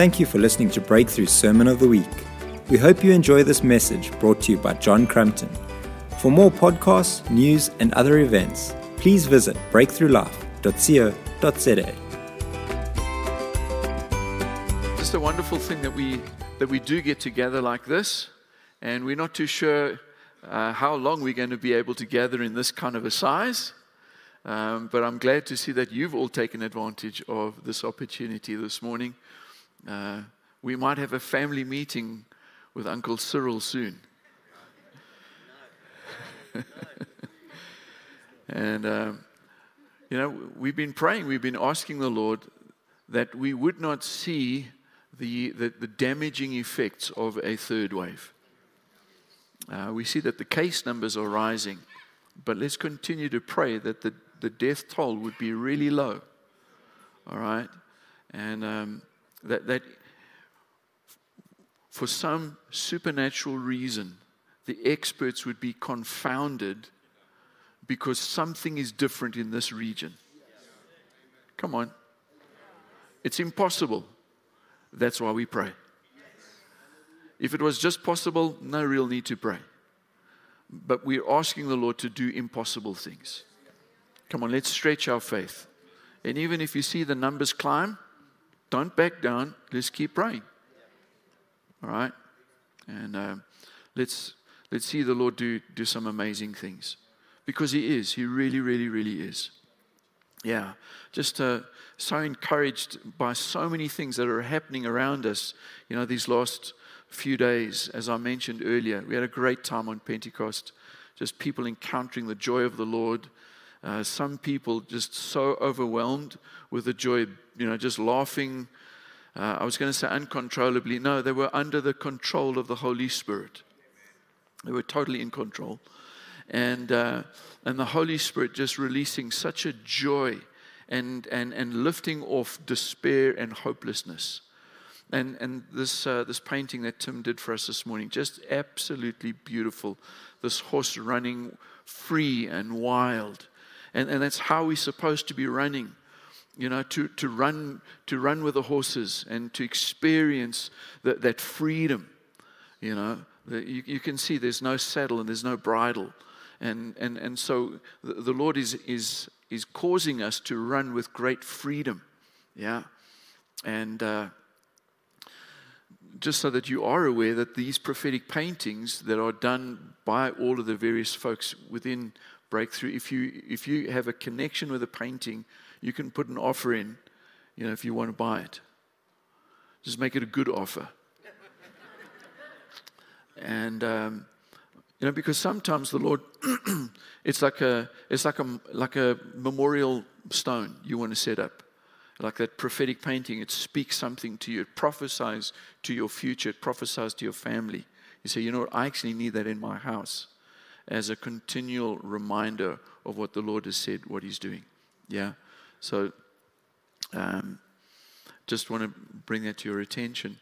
Thank you for listening to Breakthru Sermon of the Week. We hope you enjoy this message brought to you by John Crumpton. For more podcasts, news, and other events, please visit breakthroughlife.co.za. Just a wonderful thing that we that we do get together like this, and we're not too sure uh, how long we're going to be able to gather in this kind of a size. Um, but I'm glad to see that you've all taken advantage of this opportunity this morning. Uh, we might have a family meeting with Uncle Cyril soon. and, um, you know, we've been praying, we've been asking the Lord that we would not see the, the, the damaging effects of a third wave. Uh, we see that the case numbers are rising, but let's continue to pray that the, the death toll would be really low. All right? And um, that, that for some supernatural reason, the experts would be confounded because something is different in this region. Come on. It's impossible. That's why we pray. If it was just possible, no real need to pray. But we're asking the Lord to do impossible things. Come on, let's stretch our faith. And even if you see the numbers climb, don't back down. Let's keep praying. All right? And uh, let's, let's see the Lord do, do some amazing things. Because He is. He really, really, really is. Yeah. Just uh, so encouraged by so many things that are happening around us, you know, these last few days. As I mentioned earlier, we had a great time on Pentecost. Just people encountering the joy of the Lord. Uh, some people just so overwhelmed with the joy, you know, just laughing. Uh, I was going to say uncontrollably. No, they were under the control of the Holy Spirit. They were totally in control. And, uh, and the Holy Spirit just releasing such a joy and, and, and lifting off despair and hopelessness. And, and this, uh, this painting that Tim did for us this morning, just absolutely beautiful. This horse running free and wild. And, and that's how we're supposed to be running. You know, to, to, run, to run with the horses and to experience that, that freedom. You know, you, you can see there's no saddle and there's no bridle. And, and, and so the, the Lord is, is, is causing us to run with great freedom. Yeah. And uh, just so that you are aware that these prophetic paintings that are done by all of the various folks within breakthrough. If you, if you have a connection with a painting, you can put an offer in, you know, if you want to buy it. Just make it a good offer. and, um, you know, because sometimes the Lord, it's like a, it's like a, like a memorial stone you want to set up. Like that prophetic painting, it speaks something to you. It prophesies to your future. It prophesies to your family. You say, you know what, I actually need that in my house as a continual reminder of what the Lord has said, what He's doing. Yeah? So, um, just want to bring that to your attention.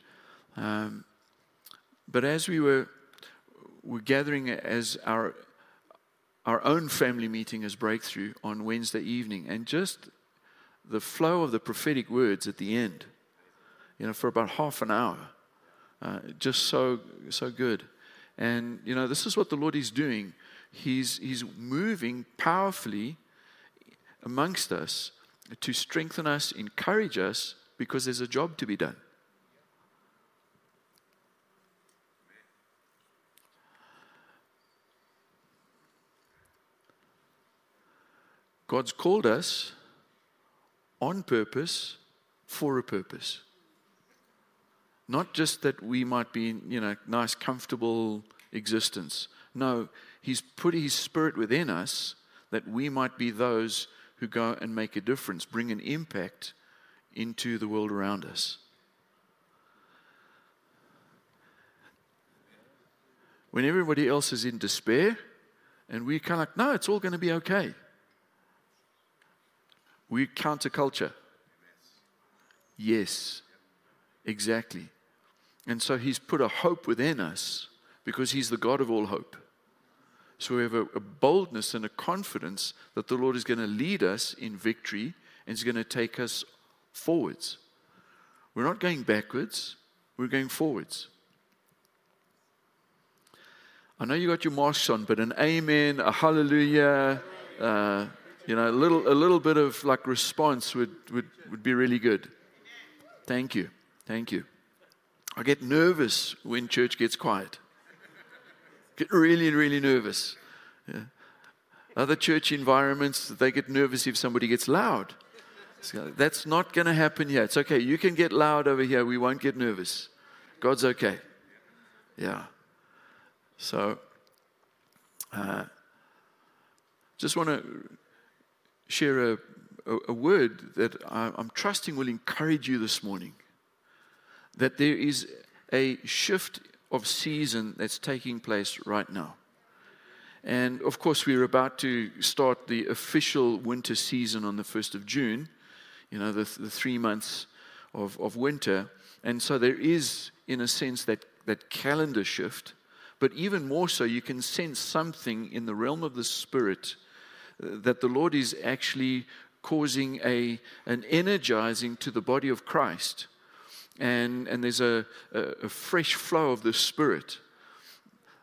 Um, but as we were, were gathering as our, our own family meeting as Breakthru on Wednesday evening, and just the flow of the prophetic words at the end, you know, for about half an hour, uh, just so, so good. And, you know, this is what the Lord is doing. He's, he's moving powerfully amongst us to strengthen us, encourage us, because there's a job to be done. God's called us on purpose for a purpose. Not just that we might be, you know, nice, comfortable existence. No, He's put His Spirit within us that we might be those who go and make a difference, bring an impact into the world around us. When everybody else is in despair, and we're kind of like, no, it's all going to be okay. We counterculture. Yes, exactly. And so he's put a hope within us because he's the God of all hope. So we have a, a boldness and a confidence that the Lord is going to lead us in victory and is going to take us forwards. We're not going backwards, we're going forwards. I know you got your masks on, but an amen, a hallelujah, uh, you know, a little, a little bit of like response would, would, would be really good. Thank you. Thank you. I get nervous when church gets quiet. Get really, really nervous. Yeah. Other church environments, they get nervous if somebody gets loud. So that's not going to happen here. It's okay. You can get loud over here. We won't get nervous. God's okay. Yeah. So, uh, just want to share a, a, a word that I, I'm trusting will encourage you this morning. That there is a shift of season that's taking place right now. And of course, we're about to start the official winter season on the 1st of June, you know, the, the three months of, of winter. And so there is, in a sense, that, that calendar shift. But even more so, you can sense something in the realm of the Spirit uh, that the Lord is actually causing a, an energizing to the body of Christ. And, and there's a, a, a fresh flow of the Spirit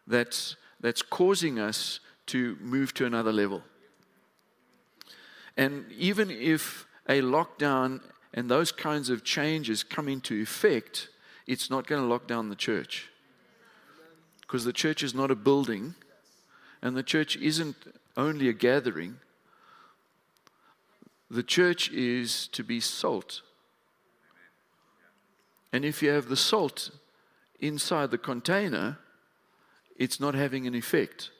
that's, that's causing us to move to another level. And even if a lockdown and those kinds of changes come into effect, it's not going to lock down the church because the church is not a building and the church isn't only a gathering. The church is to be salt. And if you have the salt inside the container, it's not having an effect.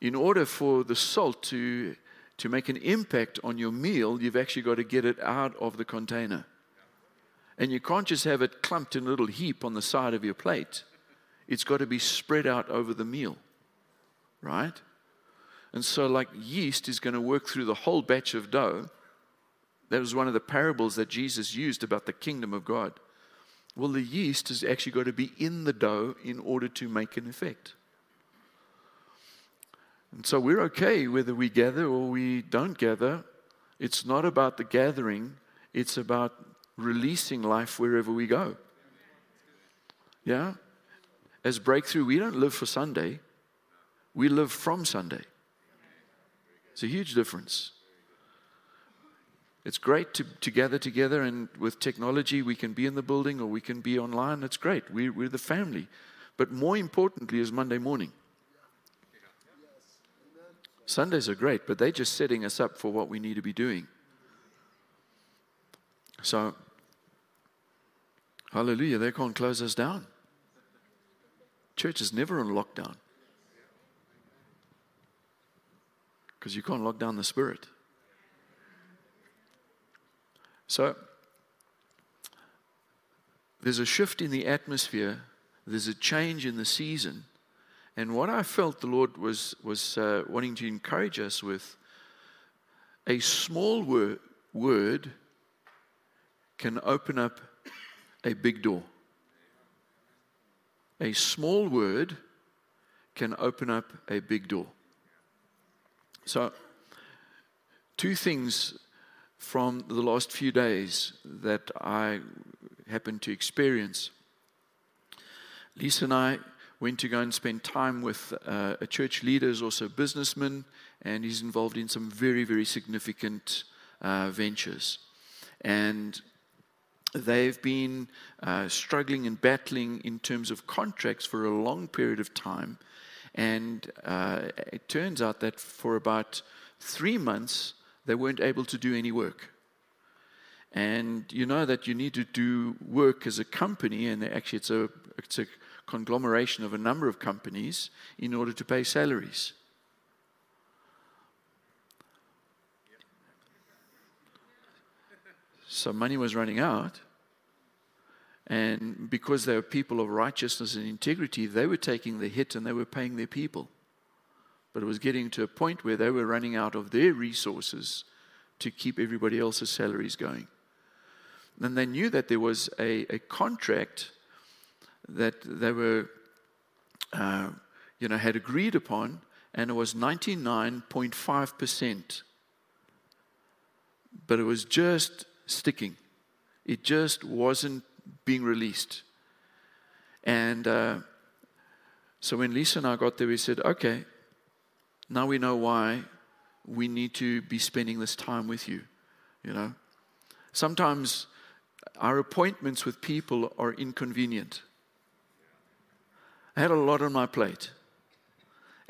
In order for the salt to, to make an impact on your meal, you've actually got to get it out of the container. And you can't just have it clumped in a little heap on the side of your plate. It's got to be spread out over the meal, right? And so, like yeast is going to work through the whole batch of dough. That was one of the parables that Jesus used about the kingdom of God. Well, the yeast has actually got to be in the dough in order to make an effect. And so we're okay whether we gather or we don't gather. It's not about the gathering, it's about releasing life wherever we go. Yeah? As breakthrough, we don't live for Sunday, we live from Sunday. It's a huge difference. It's great to, to gather together, and with technology, we can be in the building or we can be online. That's great. We, we're the family. But more importantly, is Monday morning. Sundays are great, but they're just setting us up for what we need to be doing. So, hallelujah, they can't close us down. Church is never on lockdown because you can't lock down the spirit. So, there's a shift in the atmosphere, there's a change in the season. And what I felt the Lord was, was uh, wanting to encourage us with a small word, word can open up a big door. A small word can open up a big door. So, two things from the last few days that I happened to experience. Lisa and I went to go and spend time with uh, a church leader, is also a businessman, and he's involved in some very, very significant uh, ventures. And they've been uh, struggling and battling in terms of contracts for a long period of time. And uh, it turns out that for about three months, they weren't able to do any work. And you know that you need to do work as a company, and actually, it's a, it's a conglomeration of a number of companies in order to pay salaries. So money was running out. And because they were people of righteousness and integrity, they were taking the hit and they were paying their people. But it was getting to a point where they were running out of their resources to keep everybody else's salaries going. And they knew that there was a, a contract that they were, uh, you know, had agreed upon, and it was 99.5%. But it was just sticking. It just wasn't being released. And uh, so when Lisa and I got there, we said, okay, now we know why we need to be spending this time with you. You know, sometimes our appointments with people are inconvenient. I had a lot on my plate.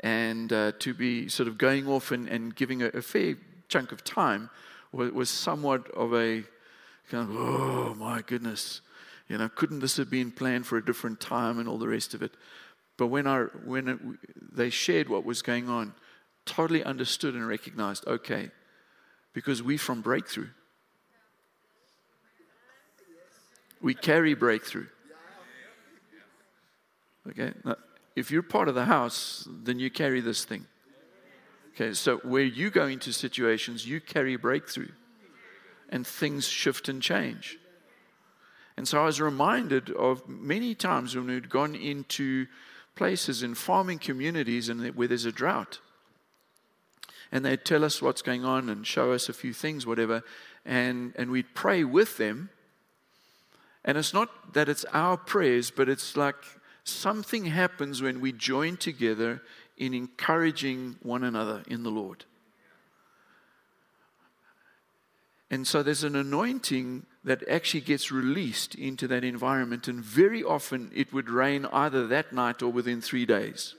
And uh, to be sort of going off and, and giving a, a fair chunk of time was, was somewhat of a kind of, oh my goodness, you know, couldn't this have been planned for a different time and all the rest of it? But when, I, when it, they shared what was going on, totally understood and recognized, okay, because we from breakthrough. We carry breakthrough. Okay? Now, if you're part of the house, then you carry this thing. Okay, so where you go into situations, you carry breakthrough and things shift and change. And so I was reminded of many times when we'd gone into places in farming communities and where there's a drought. And they'd tell us what's going on and show us a few things, whatever. And, and we'd pray with them. And it's not that it's our prayers, but it's like something happens when we join together in encouraging one another in the Lord. And so there's an anointing that actually gets released into that environment, and very often it would rain either that night or within three days.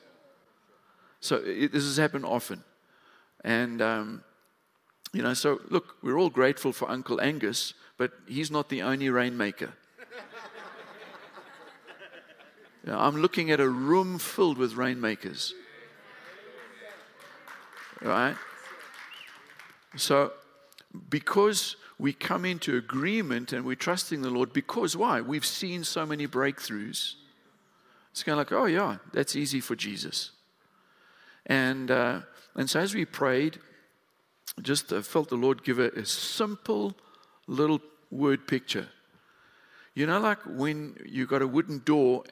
So it, this has happened often. And, um, you know, so look, we're all grateful for Uncle Angus, but he's not the only rainmaker. you know, I'm looking at a room filled with rainmakers. Right? So, because we come into agreement and we're trusting the Lord, because why? We've seen so many breakthroughs. It's kind of like, oh, yeah, that's easy for Jesus. And, uh, and so as we prayed, just uh, felt the Lord give a, a simple little word picture. You know, like when you've got a wooden door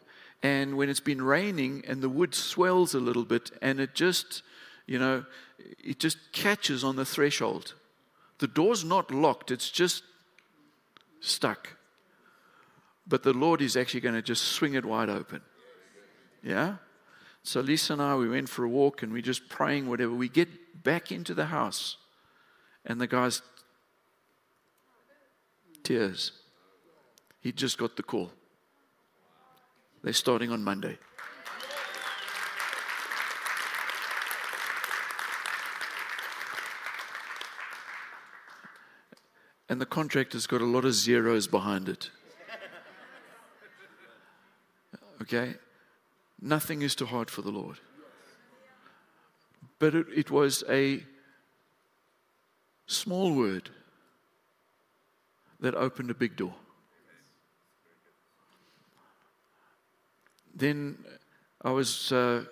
and when it's been raining and the wood swells a little bit and it just, you know, it just catches on the threshold. The door's not locked, it's just stuck. But the Lord is actually going to just swing it wide open. Yeah? So Lisa and I, we went for a walk and we just praying, whatever. We get back into the house and the guy's tears. He just got the call. They're starting on Monday. and the contractor's got a lot of zeros behind it. Okay? Nothing is too hard for the Lord. But it, it was a small word that opened a big door. Then I was. Uh,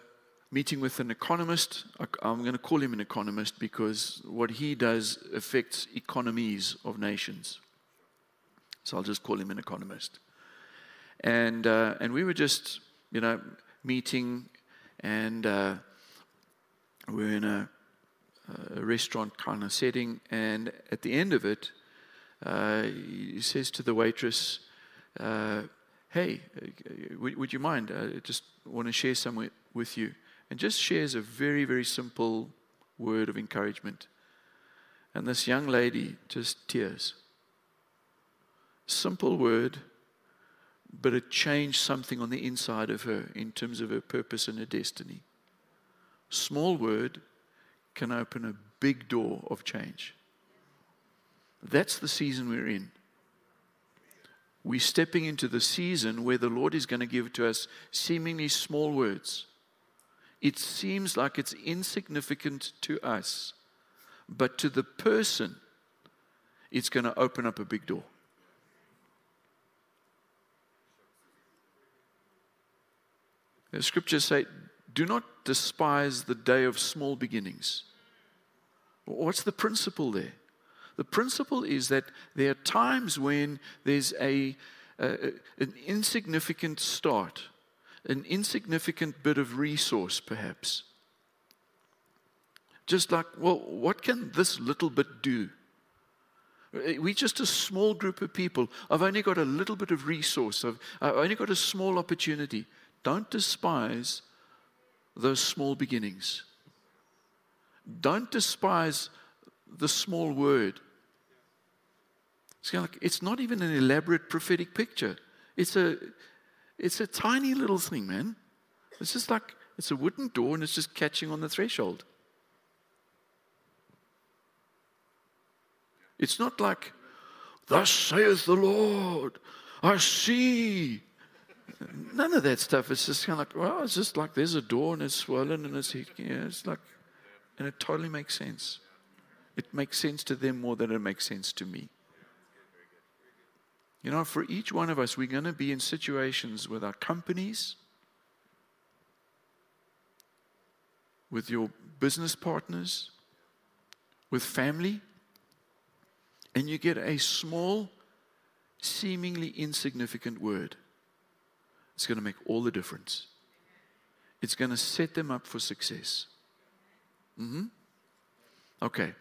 meeting with an economist. I'm going to call him an economist because what he does affects economies of nations. So I'll just call him an economist. And, uh, and we were just, you know, meeting, and uh, we are in a, a, restaurant kind of setting. And at the end of it, uh, he says to the waitress, uh, Hey, uh, would, would, you mind? I just want to share some with you and just shares a very, very simple word of encouragement. And this young lady just tears. Simple word, but it changed something on the inside of her in terms of her purpose and her destiny. Small word can open a big door of change. That's the season we're in. We're stepping into the season where the Lord is going to give to us seemingly small words it seems like it's insignificant to us, but to the person, it's going to open up a big door. Scriptures say, Do not despise the day of small beginnings. What's the principle there? The principle is that there are times when there's a, a an insignificant start an insignificant bit of resource, perhaps. Just like, well, what can this little bit do? We're just a small group of people. I've only got a little bit of resource. I've, I've only got a small opportunity. Don't despise those small beginnings. Don't despise the small word. It's, kind of like, it's not even an elaborate prophetic picture. It's a, it's a tiny little thing, man. It's just like it's a wooden door and it's just catching on the threshold. It's not like, Thus saith the Lord, I see. None of that stuff. It's just kind of like, well, it's just like there's a door and it's swollen and it's, yeah, it's like, and it totally makes sense. It makes sense to them more than it makes sense to me. You know, for each one of us, we're going to be in situations with our companies, with your business partners, with family, and you get a small, seemingly insignificant word. It's going to make all the difference. It's going to set them up for success. Mm-hmm. Okay.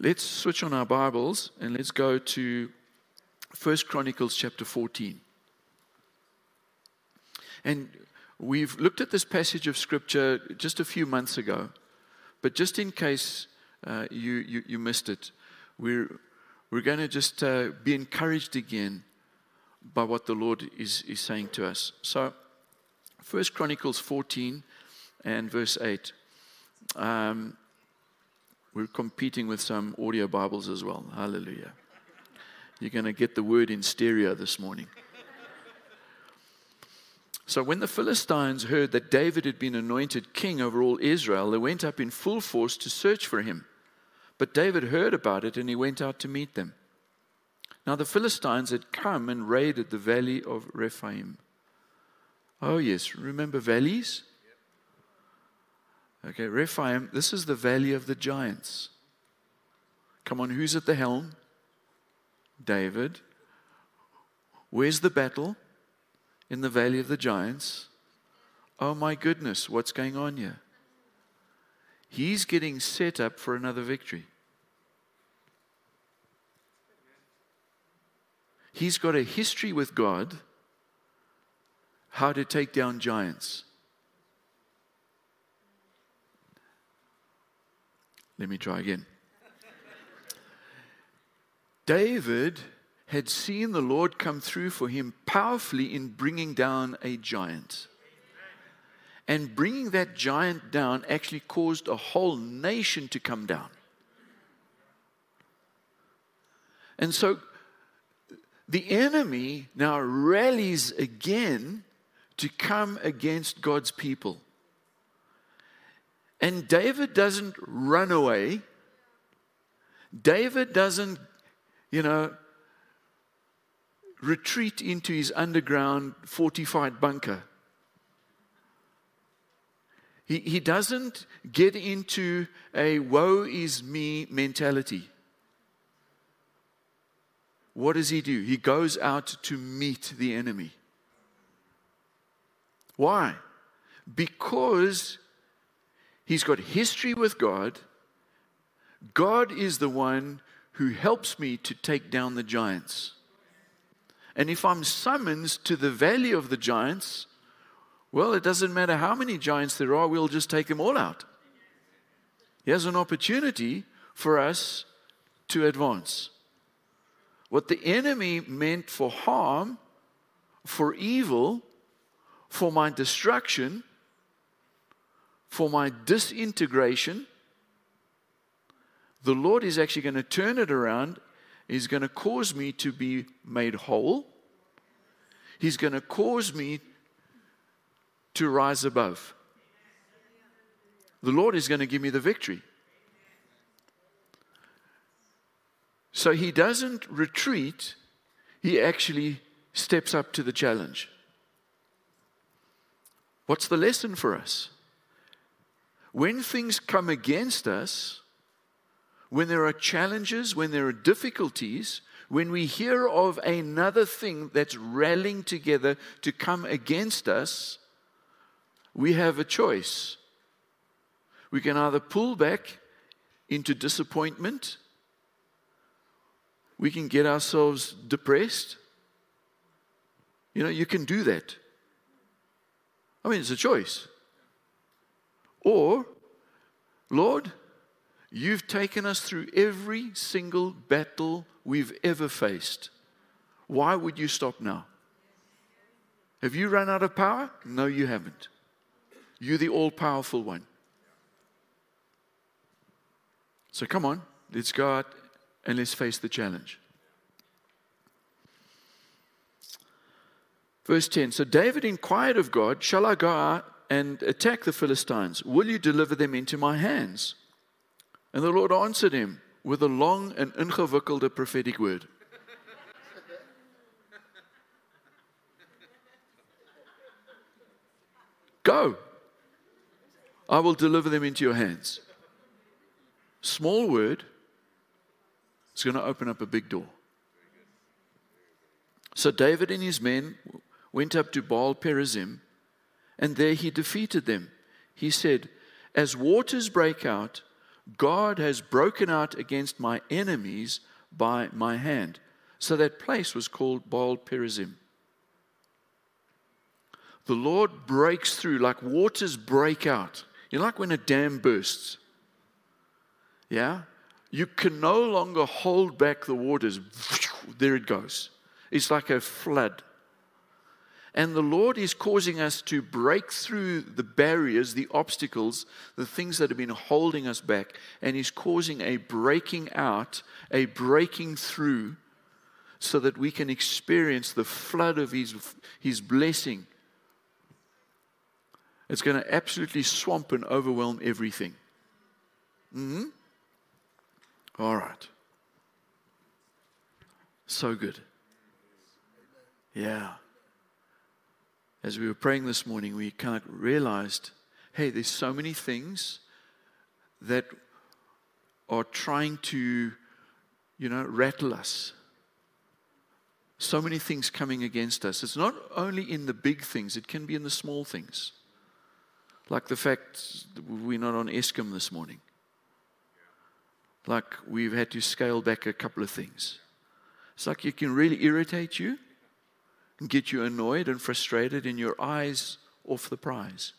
Let's switch on our Bibles and let's go to First Chronicles chapter 14. And we've looked at this passage of scripture just a few months ago, but just in case uh, you, you, you, missed it, we're, we're going to just uh, be encouraged again by what the Lord is, is saying to us. So, First Chronicles 14 and verse 8. Um, we're competing with some audio Bibles as well. Hallelujah. You're going to get the word in stereo this morning. So, when the Philistines heard that David had been anointed king over all Israel, they went up in full force to search for him. But David heard about it and he went out to meet them. Now, the Philistines had come and raided the valley of Rephaim. Oh, yes, remember valleys? Okay, Rephaim, this is the valley of the giants. Come on, who's at the helm? David. Where's the battle? In the valley of the giants. Oh my goodness, what's going on here? He's getting set up for another victory. He's got a history with God how to take down giants. Let me try again. David had seen the Lord come through for him powerfully in bringing down a giant. And bringing that giant down actually caused a whole nation to come down. And so the enemy now rallies again to come against God's people. And David doesn't run away. David doesn't you know, retreat into his underground fortified bunker. He, he doesn't get into a woe is me mentality. What does he do? He goes out to meet the enemy. Why? Because he's got history with God. God is the one who helps me to take down the giants. And if I'm summoned to the valley of the giants, well, it doesn't matter how many giants there are, we'll just take them all out. He has an opportunity for us to advance. What the enemy meant for harm, for evil, for my destruction, for my disintegration, the Lord is actually going to turn it around. He's going to cause me to be made whole. He's going to cause me to rise above. The Lord is going to give me the victory. So he doesn't retreat, he actually steps up to the challenge. What's the lesson for us? When things come against us, when there are challenges, when there are difficulties, when we hear of another thing that's rallying together to come against us, we have a choice. We can either pull back into disappointment, we can get ourselves depressed. You know, you can do that. I mean, it's a choice. Or, Lord, you've taken us through every single battle we've ever faced. Why would you stop now? Have you run out of power? No, you haven't. You're the all powerful one. So come on, let's go out and let's face the challenge. Verse 10 So David inquired of God, Shall I go out and attack the Philistines? Will you deliver them into my hands? And the Lord answered him with a long and ingewikkelde prophetic word. Go. I will deliver them into your hands. Small word, it's going to open up a big door. So David and his men went up to Baal Perazim, and there he defeated them. He said, As waters break out, God has broken out against my enemies by my hand. So that place was called Baal Perazim. The Lord breaks through like waters break out. You know, like when a dam bursts. Yeah? You can no longer hold back the waters. There it goes. It's like a flood. And the Lord is causing us to break through the barriers, the obstacles, the things that have been holding us back. And He's causing a breaking out, a breaking through, so that we can experience the flood of His, his blessing. It's going to absolutely swamp and overwhelm everything. Mm-hmm. All right. So good. Yeah as we were praying this morning, we kind of realized hey, there's so many things that are trying to, you know, rattle us. So many things coming against us. It's not only in the big things, it can be in the small things. Like the fact we're not on Eskom this morning. Like we've had to scale back a couple of things. It's like it can really irritate you and get you annoyed and frustrated and your eyes off the prize.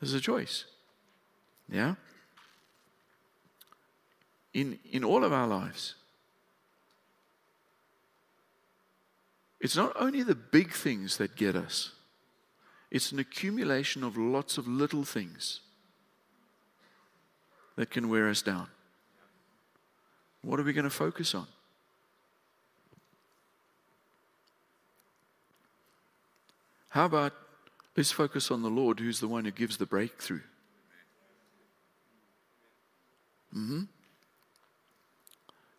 There's a choice. Yeah? In, in all of our lives. It's not only the big things that get us, it's an accumulation of lots of little things that can wear us down. What are we going to focus on? How about let's focus on the Lord, who's the one who gives the breakthrough? Mm-hmm.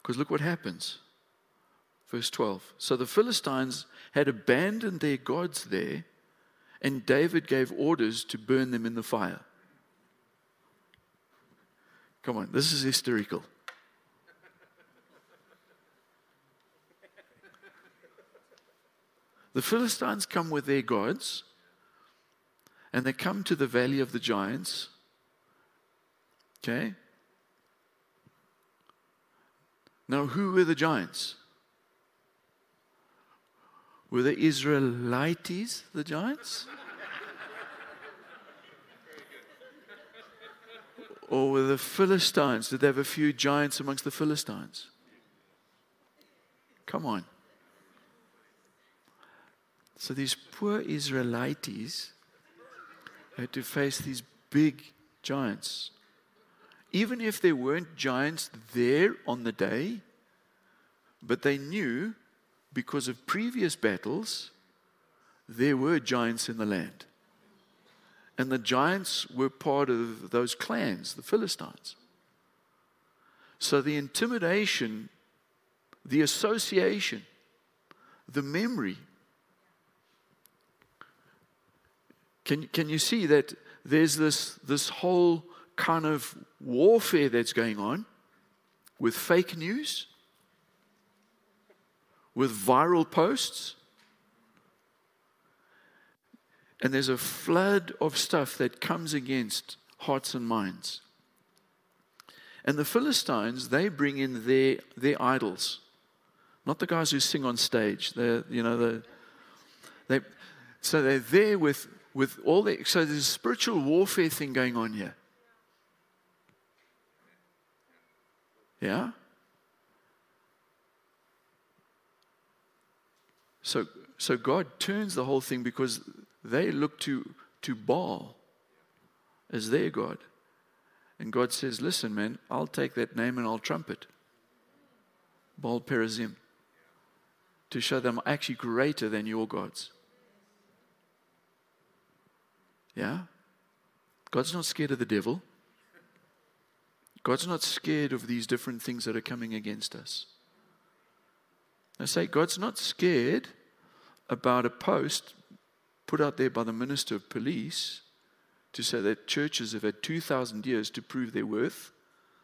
Because look what happens. Verse 12. So the Philistines had abandoned their gods there, and David gave orders to burn them in the fire. Come on, this is historical. The Philistines come with their gods, and they come to the valley of the giants. Okay? Now, who were the giants? Were the Israelites the giants? Or were the Philistines? Did they have a few giants amongst the Philistines? Come on. So these poor Israelites had to face these big giants. Even if there weren't giants there on the day, but they knew because of previous battles, there were giants in the land. And the giants were part of those clans, the Philistines. So the intimidation, the association, the memory Can, can you see that there's this, this whole kind of warfare that's going on with fake news, with viral posts? And there's a flood of stuff that comes against hearts and minds. And the Philistines, they bring in their, their idols, not the guys who sing on stage. They're, you know, the, they, so they're there with, with all the, so there's a spiritual warfare thing going on here. Yeah? So, so God turns the whole thing because they look to, to Baal as their God. And God says, Listen, man, I'll take that name and I'll trumpet. Baal Perazim. To show them I'm actually greater than your gods. Yeah? God's not scared of the devil. God's not scared of these different things that are coming against us. I say, God's not scared about a post put out there by the minister of police to say that churches have had 2,000 years to prove their worth,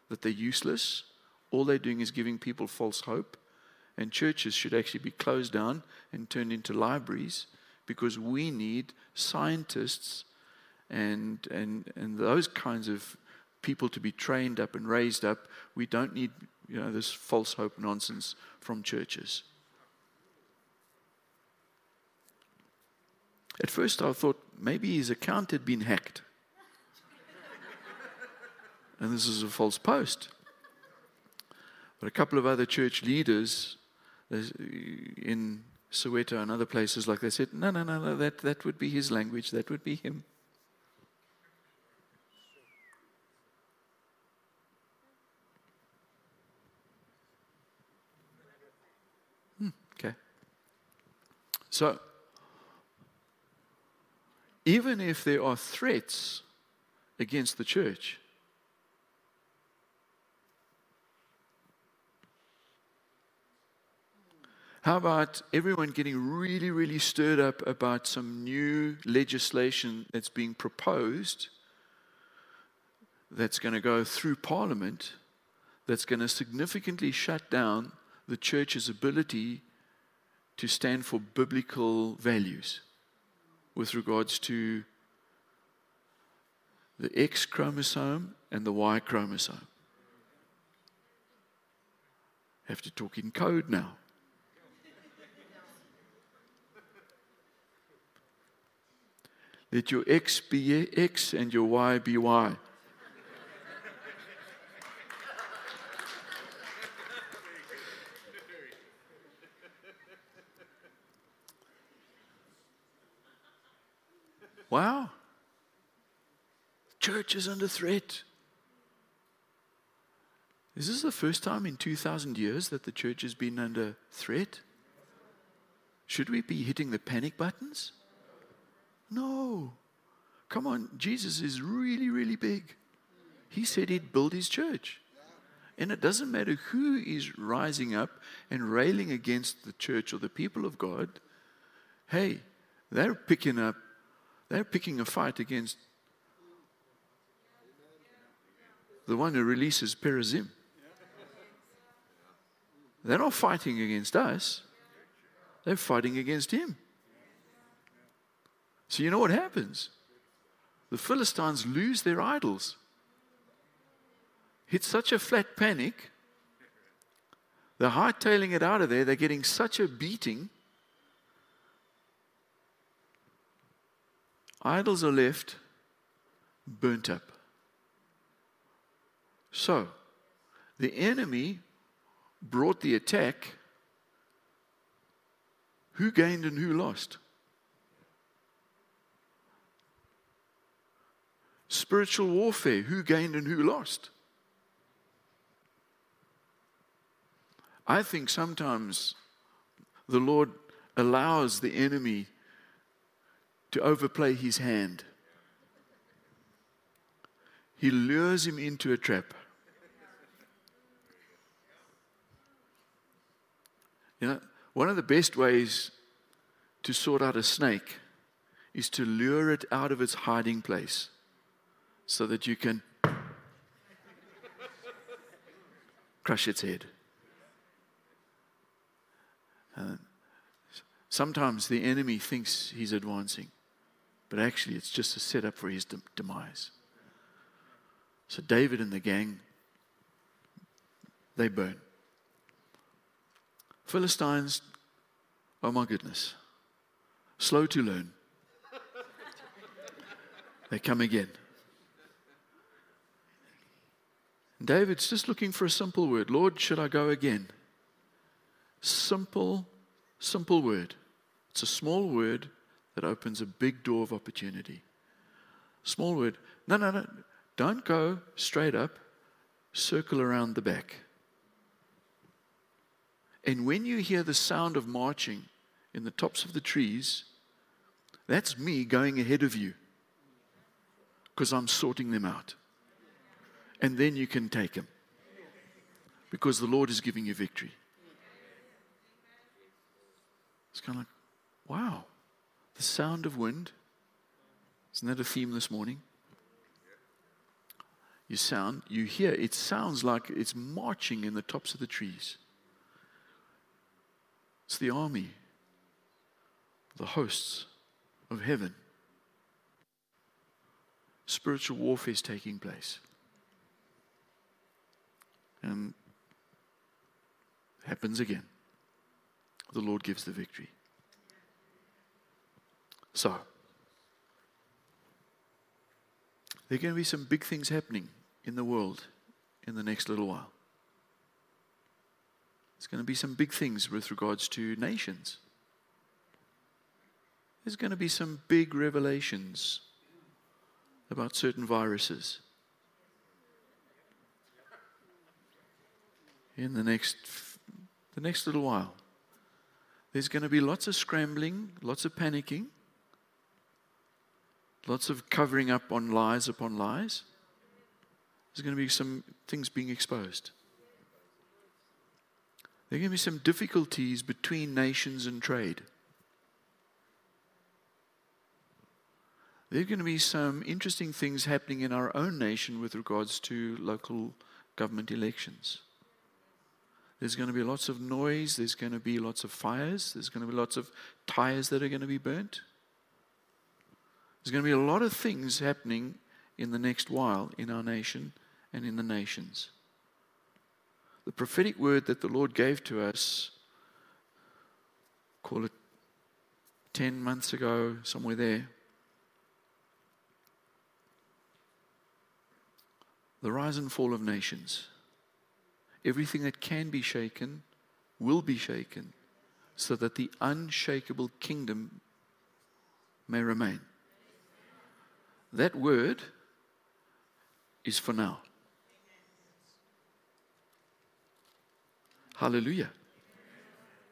that they're useless. All they're doing is giving people false hope. And churches should actually be closed down and turned into libraries because we need scientists and, and, and those kinds of people to be trained up and raised up. We don't need you know, this false hope nonsense from churches. At first, I thought maybe his account had been hacked. and this is a false post. But a couple of other church leaders in Soweto and other places like they said, no, no, no, no, that, that would be his language, that would be him. Hmm, okay. So even if there are threats against the church. How about everyone getting really, really stirred up about some new legislation that's being proposed that's going to go through Parliament that's going to significantly shut down the church's ability to stand for biblical values? With regards to the X chromosome and the Y chromosome. Have to talk in code now. Let your X be X and your Y be Y. Wow. Church is under threat. Is this the first time in 2,000 years that the church has been under threat? Should we be hitting the panic buttons? No. Come on, Jesus is really, really big. He said he'd build his church. And it doesn't matter who is rising up and railing against the church or the people of God. Hey, they're picking up they're picking a fight against the one who releases Perazim. They're not fighting against us, they're fighting against him. So, you know what happens? The Philistines lose their idols. It's such a flat panic. They're hightailing it out of there. They're getting such a beating Idols are left burnt up. So, the enemy brought the attack. Who gained and who lost? Spiritual warfare. Who gained and who lost? I think sometimes the Lord allows the enemy to overplay his hand. He lures him into a trap. You know, one of the best ways to sort out a snake is to lure it out of its hiding place so that you can crush its head. Uh, sometimes the enemy thinks he's advancing. But actually, it's just a setup for his demise. So David and the gang they burn. Philistines, oh my goodness, slow to learn. they come again. David's just looking for a simple word. Lord, should I go again? Simple, simple word. It's a small word that opens a big door of opportunity. Small word. No, no, no. Don't go straight up, circle around the back. And when you hear the sound of marching in the tops of the trees, that's me going ahead of you because I'm sorting them out and then you can take them because the Lord is giving you victory. It's kind of like, wow, the sound of wind. Isn't that a theme this morning? You sound, you hear, it sounds like it's marching in the tops of the trees. It's the army, the hosts of heaven. Spiritual warfare is taking place. And happens again. The Lord gives the victory. So, there are going to be some big things happening in the world in the next little while. There's going to be some big things with regards to nations. There's going to be some big revelations about certain viruses. in the next, the next little while. There's going to be lots of scrambling, lots of panicking, lots of covering up on lies upon lies. There's going to be some things being exposed. There are going to be some difficulties between nations and trade. There are going to be some interesting things happening in our own nation with regards to local government elections. There's going to be lots of noise. There's going to be lots of fires. There's going to be lots of tires that are going to be burnt. There's going to be a lot of things happening in the next while in our nation and in the nations. The prophetic word that the Lord gave to us, call it 10 months ago, somewhere there. The rise and fall of nations. Everything that can be shaken will be shaken so that the unshakable kingdom may remain. That word is for now. Hallelujah.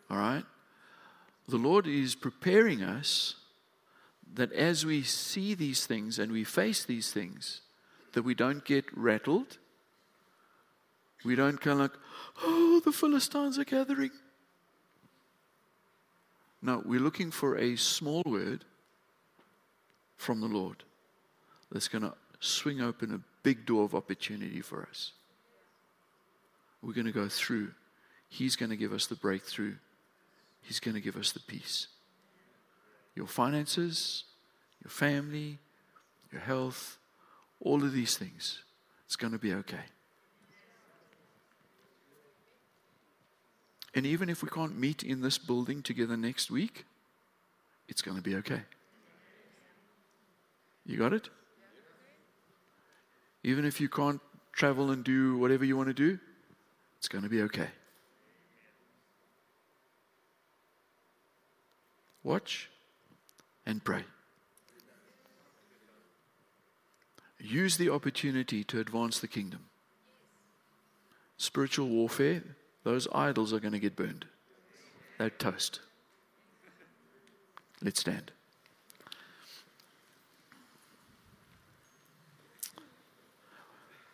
All right? The Lord is preparing us that as we see these things and we face these things, that we don't get rattled we don't kind of like, oh, the Philistines are gathering. No, we're looking for a small word from the Lord that's going to swing open a big door of opportunity for us. We're going to go through. He's going to give us the breakthrough. He's going to give us the peace. Your finances, your family, your health, all of these things, it's going to be okay. And even if we can't meet in this building together next week, it's going to be okay. You got it? Even if you can't travel and do whatever you want to do, it's going to be okay. Watch and pray. Use the opportunity to advance the kingdom. Spiritual warfare those idols are going to get burned. They're toast. Let's stand.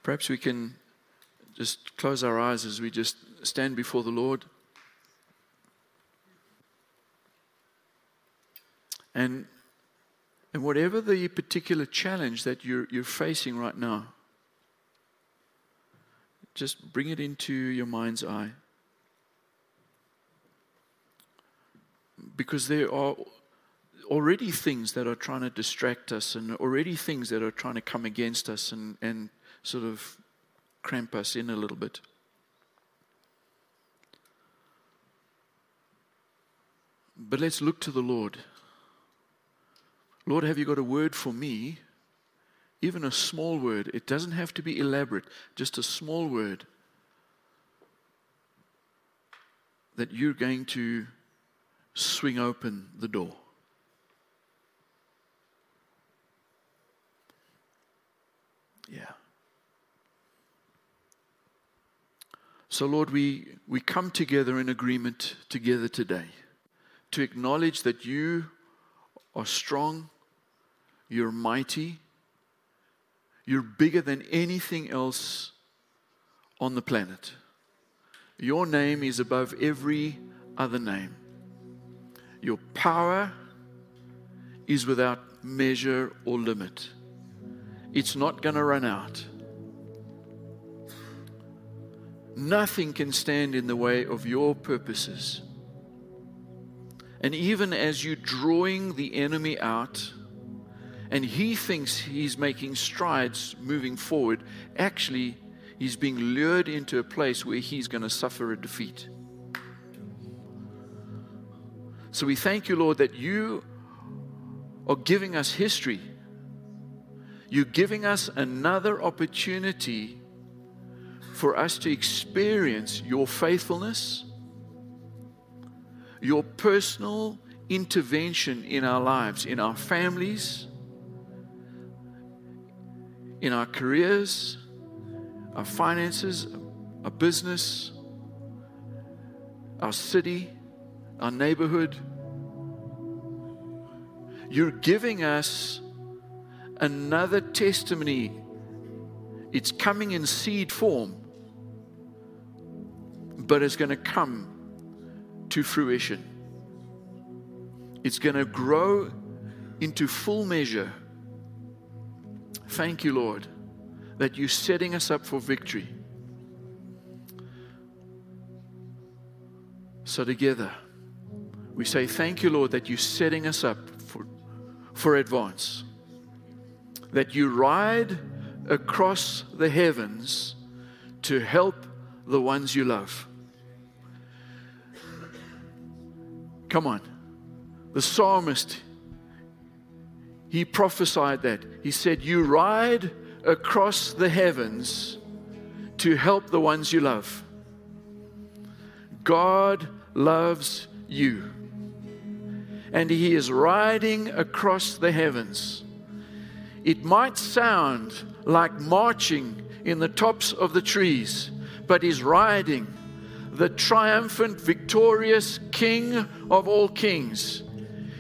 Perhaps we can just close our eyes as we just stand before the Lord. And, and whatever the particular challenge that you're, you're facing right now, just bring it into your mind's eye. Because there are already things that are trying to distract us and already things that are trying to come against us and, and sort of cramp us in a little bit. But let's look to the Lord. Lord, have you got a word for me? Even a small word. It doesn't have to be elaborate, just a small word that you're going to swing open the door. Yeah. So, Lord, we, we come together in agreement together today to acknowledge that you are strong, you're mighty, you're bigger than anything else on the planet. Your name is above every other name. Your power is without measure or limit. It's not going to run out. Nothing can stand in the way of your purposes. And even as you're drawing the enemy out, and he thinks he's making strides moving forward, actually, he's being lured into a place where he's going to suffer a defeat. So we thank you, Lord, that you are giving us history. You're giving us another opportunity for us to experience your faithfulness, your personal intervention in our lives, in our families, in our careers, our finances, our business, our city, our neighborhood. You're giving us another testimony. It's coming in seed form but it's going to come to fruition. It's going to grow into full measure. Thank you, Lord, that you're setting us up for victory. So, together, we say, Thank you, Lord, that you're setting us up for, for advance. That you ride across the heavens to help the ones you love. Come on. The psalmist, he prophesied that. He said, You ride across the heavens to help the ones you love. God loves you. And He is riding across the heavens. It might sound like marching in the tops of the trees, but He's riding the triumphant, victorious King of all kings.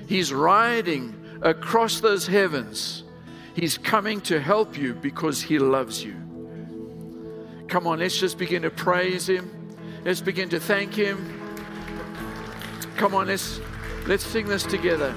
He's riding across those heavens. He's coming to help you because He loves you. Come on, let's just begin to praise Him. Let's begin to thank Him. Come on, let's, let's sing this together.